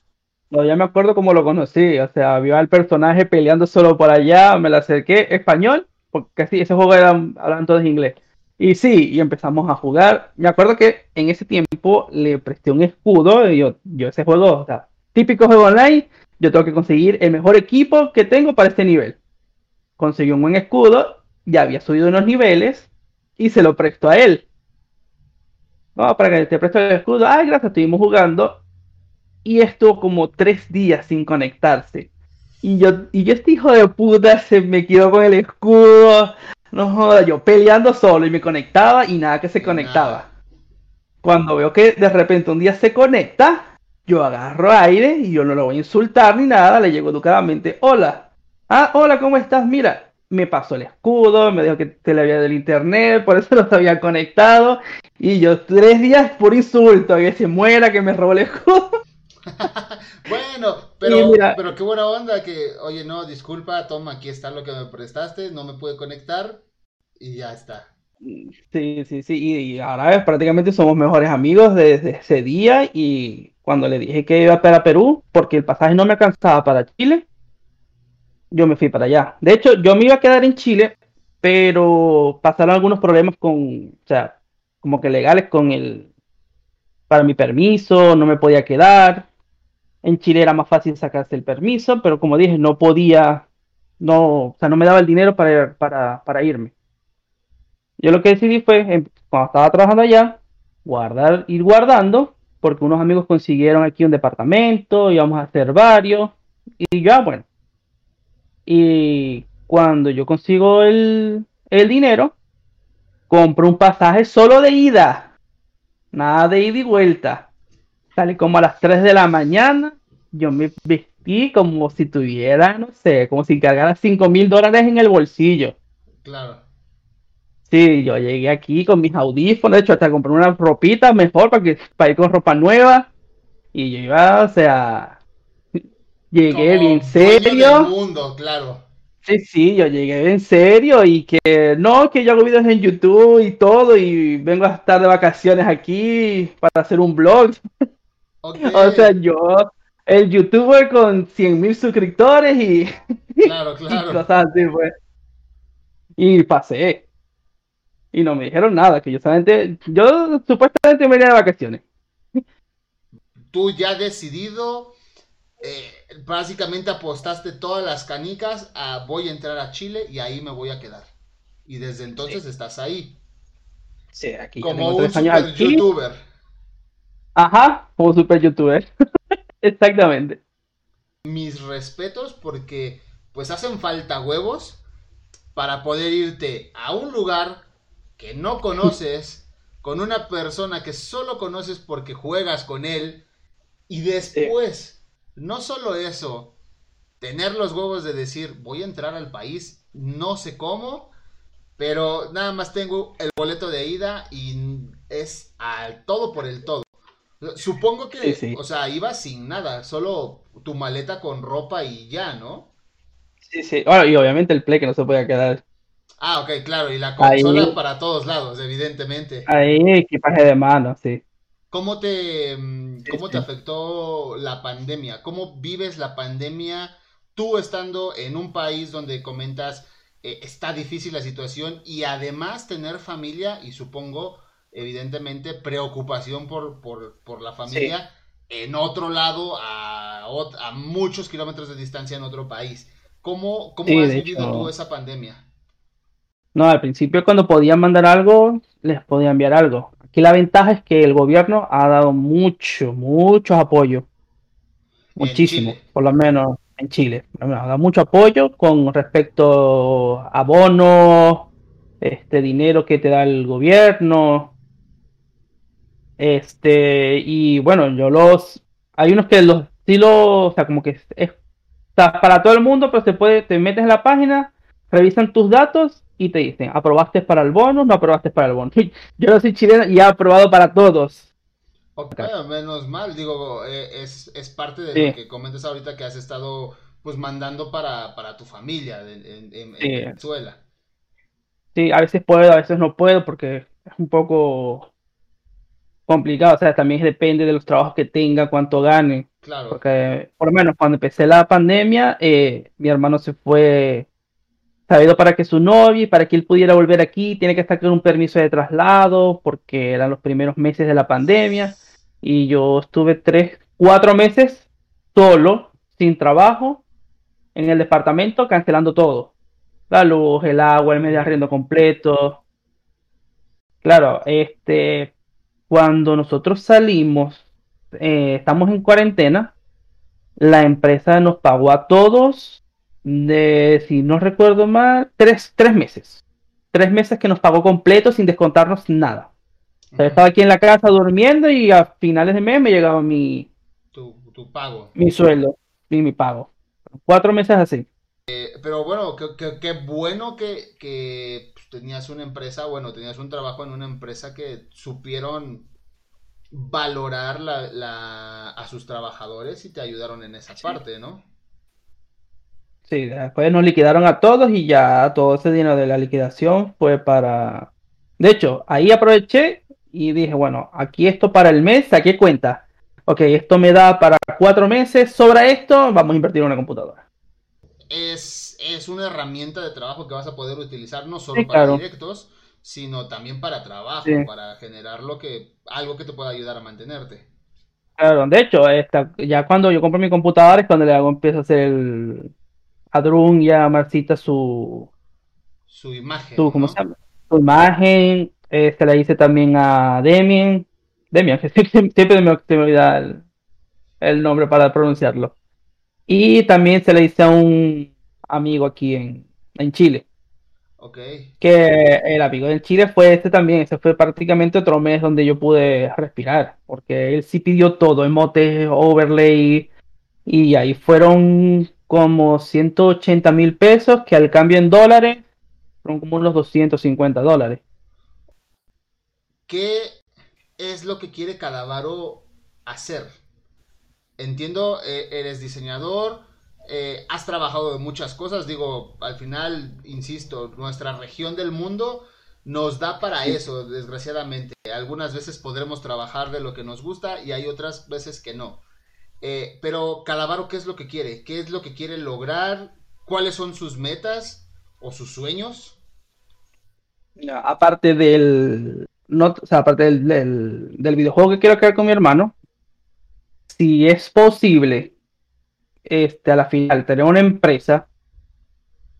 todavía me acuerdo cómo lo conocí. O sea, había al personaje peleando solo por allá, me la acerqué, español, porque sí, ese juego era, hablaban todos inglés. Y sí, y empezamos a jugar. Me acuerdo que en ese tiempo le presté un escudo. Y yo, yo ese juego, o sea, típico juego online, yo tengo que conseguir el mejor equipo que tengo para este nivel. Conseguí un buen escudo, ya había subido unos niveles y se lo presto a él. No, para que te preste el escudo. Ay, gracias, estuvimos jugando. Y estuvo como tres días sin conectarse. Y yo, y yo este hijo de puta se me quedó con el escudo. No joda, yo peleando solo y me conectaba y nada que se conectaba. Cuando veo que de repente un día se conecta, yo agarro aire y yo no lo voy a insultar ni nada, le llego educadamente, hola. Ah, hola, ¿cómo estás? Mira, me pasó el escudo, me dijo que te le había del internet, por eso no se había conectado. Y yo tres días por insulto, que se muera, que me robó el escudo. bueno, pero, pero qué buena onda que, oye, no, disculpa, toma, aquí está lo que me prestaste, no me pude conectar y ya está. Sí, sí, sí, y, ahora prácticamente somos mejores amigos desde ese día y cuando le dije que iba para Perú, porque el pasaje no me alcanzaba para Chile, yo me fui para allá. De hecho, yo me iba a quedar en Chile, pero pasaron algunos problemas con, o sea, como que legales con el, para mi permiso, no me podía quedar. En Chile era más fácil sacarse el permiso, pero como dije, no podía, no, o sea, no me daba el dinero para, para, para irme. Yo lo que decidí fue, em, cuando estaba trabajando allá, guardar, ir guardando, porque unos amigos consiguieron aquí un departamento, íbamos a hacer varios, y ya, bueno. Y cuando yo consigo el, el dinero, compro un pasaje solo de ida, nada de ida y vuelta. Sale como a las 3 de la mañana, yo me vestí como si tuviera, no sé, como si cargara 5 mil dólares en el bolsillo. Claro. Sí, yo llegué aquí con mis audífonos, de hecho hasta compré una ropita mejor para, que, para ir con ropa nueva. Y yo iba, o sea, llegué bien serio. mundo, claro. Sí, sí, yo llegué en serio y que no, que yo hago videos en YouTube y todo y vengo a estar de vacaciones aquí para hacer un blog. o sea, yo, el youtuber con 100 mil suscriptores y, claro, claro. cosas así, pues. Y pasé. Y no me dijeron nada, que yo solamente, yo supuestamente me iría de vacaciones. Tú ya decidido, eh, básicamente apostaste todas las canicas a voy a entrar a Chile y ahí me voy a quedar. Y desde entonces estás ahí. Sí, aquí como un super youtuber. Ajá, como super youtuber. Exactamente. Mis respetos porque pues hacen falta huevos para poder irte a un lugar que no conoces, con una persona que solo conoces porque juegas con él, y después, no solo eso, tener los huevos de decir, voy a entrar al país, no sé cómo, pero nada más tengo el boleto de ida y es al todo por el todo. Supongo que, o sea, ibas sin nada, solo tu maleta con ropa y ya, ¿no? Sí, sí. Bueno, y obviamente el Play que no se podía quedar. Ah, ok, claro, y la consola para todos lados, evidentemente. Ahí, equipaje de mano, sí. ¿Cómo te, mm, cómo te afectó la pandemia? ¿Cómo vives la pandemia tú estando en un país donde comentas eh, está difícil la situación y además tener familia y supongo evidentemente preocupación por, por, la familia en otro lado, a, a, muchos kilómetros de distancia en otro país. ¿Cómo, cómo has vivido tú esa pandemia? No, al principio cuando podían mandar algo, les podía enviar algo. Aquí la ventaja es que el gobierno ha dado mucho, mucho apoyo. Muchísimo, por lo menos en Chile. Ha dado mucho apoyo con respecto a bonos, este dinero que te da el gobierno, este, y bueno, yo los. Hay unos que los estilos, o sea, como que es, para todo el mundo, pero se puede, te metes en la página, revisan tus datos y te dicen, aprobaste para el bono, no aprobaste para el bono. Yo no soy chileno y he aprobado para todos. Ok, menos mal, digo, eh, es, parte de lo que comentas ahorita que has estado pues mandando para, tu familia en, Venezuela. Sí, a veces puedo, a veces no puedo porque es un poco complicado, o sea, también depende de los trabajos que tenga, cuánto gane. Claro. Porque, por lo menos, cuando empecé la pandemia, eh, mi hermano se fue sabido para que su novia para que él pudiera volver aquí, tiene que estar con un permiso de traslado, porque eran los primeros meses de la pandemia. Y yo estuve tres, cuatro meses solo, sin trabajo, en el departamento, cancelando todo. La luz, el agua, el medio arriendo completo. Claro, este, cuando nosotros salimos, eh, estamos en cuarentena, la empresa nos pagó a todos, de, si no recuerdo mal, tres, tres meses. Tres meses que nos pagó completo sin descontarnos nada. estaba aquí en la casa durmiendo y a finales de mes me llegaba mi... Tu, pago. Mi sueldo y mi pago. Cuatro meses así. Eh, pero bueno, qué bueno que, que tenías una empresa, bueno, tenías un trabajo en una empresa que supieron valorar la, a sus trabajadores y te ayudaron en esa parte, ¿no? Sí, después nos liquidaron a todos y ya todo ese dinero de la liquidación fue para... De hecho, ahí aproveché y dije, bueno, aquí esto para el mes, saqué cuenta. Ok, esto me da para cuatro meses, sobra esto, vamos a invertir en una computadora. Es es una herramienta de trabajo que vas a poder utilizar no solo para directos, sino también para trabajo, para generar lo que, algo que te pueda ayudar a mantenerte. Claro, de hecho, esta, ya cuando yo compro mi computadora es cuando le hago, empiezo a hacer el, a Drun y a Marcita su, su imagen. Su, ¿cómo se llama? Su imagen, este la hice también a Demian, Demian, que siempre, me, me olvida el, el nombre para pronunciarlo. Y también se le hice a un amigo aquí en, en Chile. Ok. Que el amigo en Chile fue este también, ese fue prácticamente otro mes donde yo pude respirar, porque él sí pidió todo, emotes, overlay, y ahí fueron como 180 mil pesos, que al cambio en dólares fueron como unos 250 dólares. ¿Qué es lo que quiere Calavaro hacer? Entiendo, eh, eres diseñador, eh, has trabajado de muchas cosas, digo, al final, insisto, nuestra región del mundo nos da para eso, desgraciadamente. Algunas veces podremos trabajar de lo que nos gusta y hay otras veces que no. Eh, pero Calavaro, ¿qué es lo que quiere? ¿Qué es lo que quiere lograr? ¿Cuáles son sus metas o sus sueños? aparte del, no, aparte del, del videojuego que quiero crear con mi hermano, si es posible este, a la final tener una empresa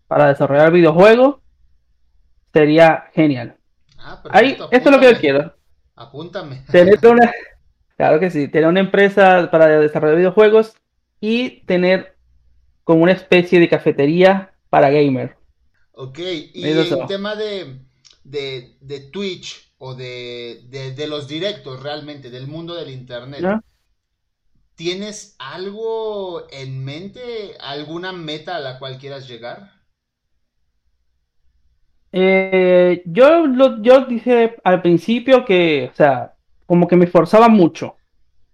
para desarrollar videojuegos sería genial. Ah, Ahí, esto es lo que yo quiero. Apúntame. Tener una, claro que sí, tener una empresa para desarrollar videojuegos y tener como una especie de cafetería para gamer. Ok, y el tema de, de, Twitch o de, de, los directos realmente, del mundo del Internet. ¿Tienes algo en mente? ¿Alguna meta a la cual quieras llegar? Eh, yo, lo, yo dije al principio que, o sea, como que me esforzaba mucho.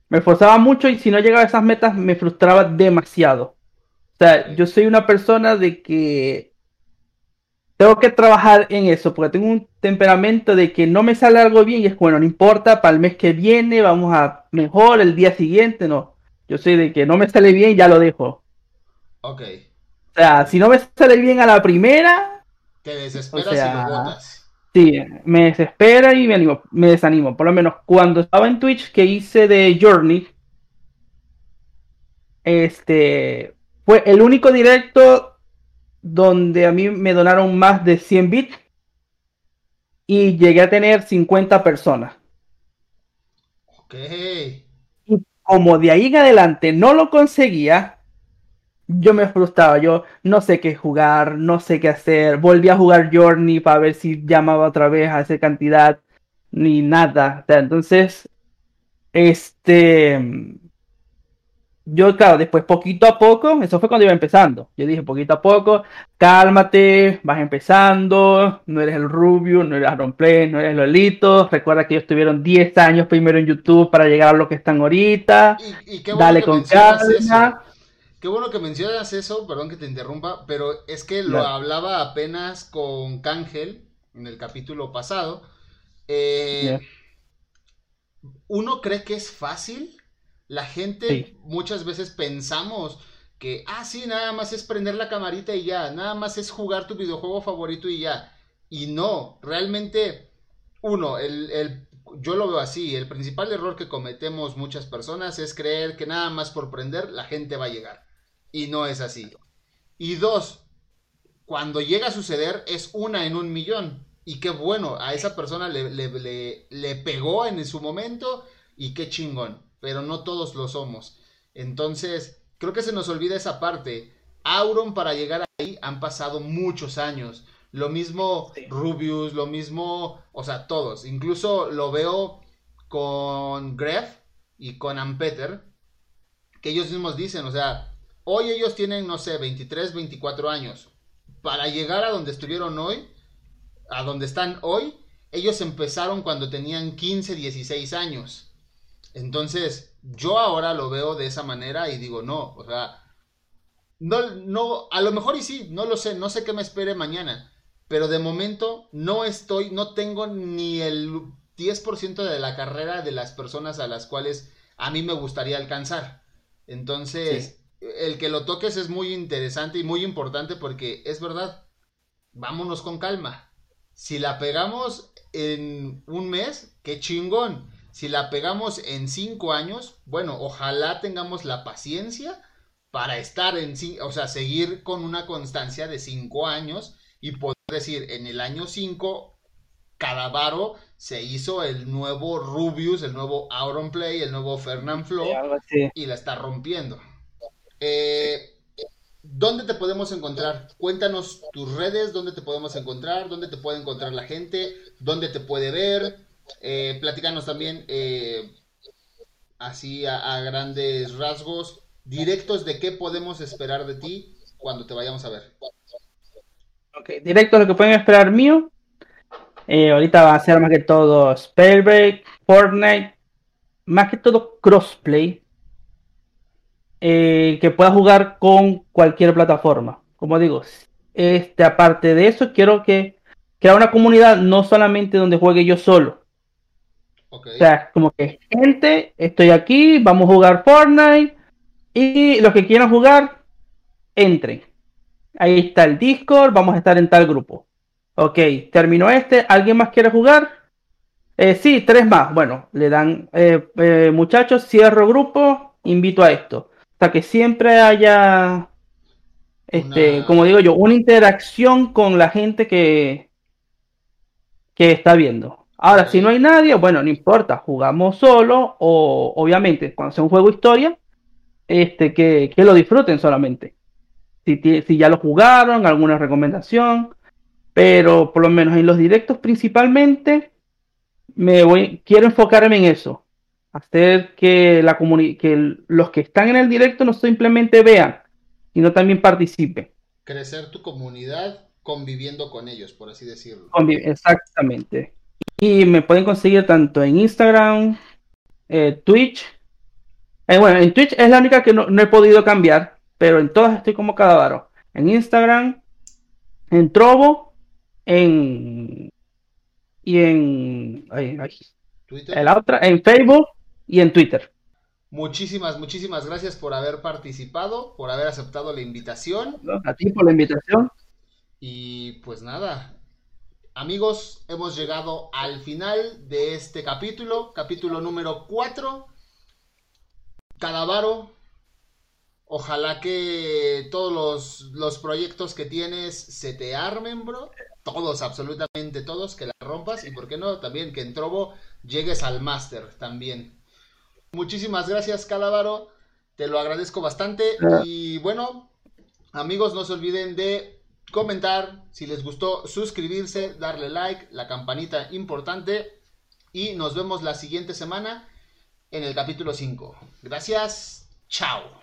Me esforzaba mucho y si no llegaba a esas metas me frustraba demasiado. O sea, yo soy una persona de que tengo que trabajar en eso, porque tengo un temperamento de que no me sale algo bien y es bueno, no importa, para el mes que viene vamos a mejor, el día siguiente, no. Yo soy de que no me sale bien, ya lo dejo. Ok. O sea, si no me sale bien a la primera, te desesperas y lo botas. Sí, me desespera y me, animo, me desanimo. Por lo menos cuando estaba en Twitch que hice de Journey, este fue el único directo donde a mí me donaron más de 100 bits y llegué a tener 50 personas. Ok. Y como de ahí en adelante no lo conseguía, yo me frustraba, yo no sé qué jugar, no sé qué hacer. Volví a jugar Journey para ver si llamaba otra vez a esa cantidad, ni nada. entonces, este, yo, claro, después poquito a poco, eso fue cuando iba empezando. Yo dije poquito a poco, cálmate, vas empezando, no eres el Rubio, no eres Aaron Play, no eres Lolito. Recuerda que ellos tuvieron 10 años primero en YouTube para llegar a lo que están ahorita. Dale con calma. Qué bueno que mencionas eso, perdón que te interrumpa, pero es que lo hablaba apenas con Cángel en el capítulo pasado. Eh, uno cree que es fácil. La gente muchas veces pensamos que, ah, sí, nada más es prender la camarita y ya, nada más es jugar tu videojuego favorito y ya. Y no, realmente, uno, el, el yo lo veo así, el principal error que cometemos muchas personas es creer que nada más por prender la gente va a llegar. Y no es así. Y dos, cuando llega a suceder es una en un millón. Y qué bueno, a esa persona le, le, pegó en su momento y qué chingón. Pero no todos lo somos. Entonces, creo que se nos olvida esa parte. Auron para llegar ahí han pasado muchos años. Lo mismo Rubius, lo mismo, o sea, todos. Incluso lo veo con Gref y con Ampeter, que ellos mismos dicen, o sea, Hoy ellos tienen, no sé, 23, 24 años. Para llegar a donde estuvieron hoy, a donde están hoy, ellos empezaron cuando tenían 15, 16 años. Entonces, yo ahora lo veo de esa manera y digo, no, o sea, no, no, a lo mejor y sí, no lo sé, no sé qué me espere mañana, pero de momento no estoy, no tengo ni el 10% de la carrera de las personas a las cuales a mí me gustaría alcanzar. Entonces, el que lo toques es muy interesante y muy importante porque es verdad, vámonos con calma. Si la pegamos en un mes, qué chingón. Si la pegamos en cinco años, bueno, ojalá tengamos la paciencia para estar en, o sea, seguir con una constancia de cinco años y poder decir, en el año cinco, Cadavaro se hizo el nuevo Rubius, el nuevo Auron Play, el nuevo Fernand Flo, y la está rompiendo. Eh, ¿Dónde te podemos encontrar? Cuéntanos tus redes, dónde te podemos encontrar, dónde te puede encontrar la gente, dónde te puede ver. Eh, platícanos también, eh, así a, grandes rasgos, directos de qué podemos esperar de ti cuando te vayamos a ver. Ok, directo lo que pueden esperar mío. Ahorita va a ser más que todo Spellbreak, Fortnite, más que todo crossplay eh, que pueda jugar con cualquier plataforma. Como digo, este, aparte de eso, quiero que crear una comunidad no solamente donde juegue yo solo. O sea, como que gente, estoy aquí, vamos a jugar Fortnite y los que quieran jugar, entren. Ahí está el Discord, vamos a estar en tal grupo. Ok, terminó este, ¿alguien más quiere jugar? Eh, sí, tres más. Bueno, le dan, eh, eh, muchachos, cierro grupo, invito a esto que siempre haya, este, como digo yo, una interacción con la gente que, que está viendo. Ahora, si no hay nadie, bueno, no importa, jugamos solo o obviamente cuando sea un juego historia, este, que, lo disfruten solamente. Si, si ya lo jugaron, alguna recomendación, pero por lo menos en los directos principalmente, me voy, quiero enfocarme en eso, hacer que, la que los que están en el directo no simplemente vean, sino también participen. Crecer tu comunidad conviviendo con ellos, por así decirlo. Exactamente. Y me pueden conseguir tanto en Instagram, eh, Twitch. Eh, bueno, en Twitch es la única que no, he podido cambiar, pero en todas estoy como Cadavaro. En Instagram, en Trovo, en. y en. Twitter. En la otra, en Facebook y en Twitter. Muchísimas, muchísimas gracias por haber participado, por haber aceptado la invitación. A ti por la invitación. Y pues nada, amigos, hemos llegado al final de este capítulo, capítulo número 4. Cadavaro, ojalá que todos los, los, proyectos que tienes se te armen, bro. Todos, absolutamente todos, que la rompas. Y por qué no, también que en Trovo llegues al máster también. Muchísimas gracias, Cadavaro. Te lo agradezco bastante. Ah. Y bueno, amigos, no se olviden de comentar, si les gustó, suscribirse, darle like, la campanita importante y nos vemos la siguiente semana en el capítulo 5. Gracias, chao.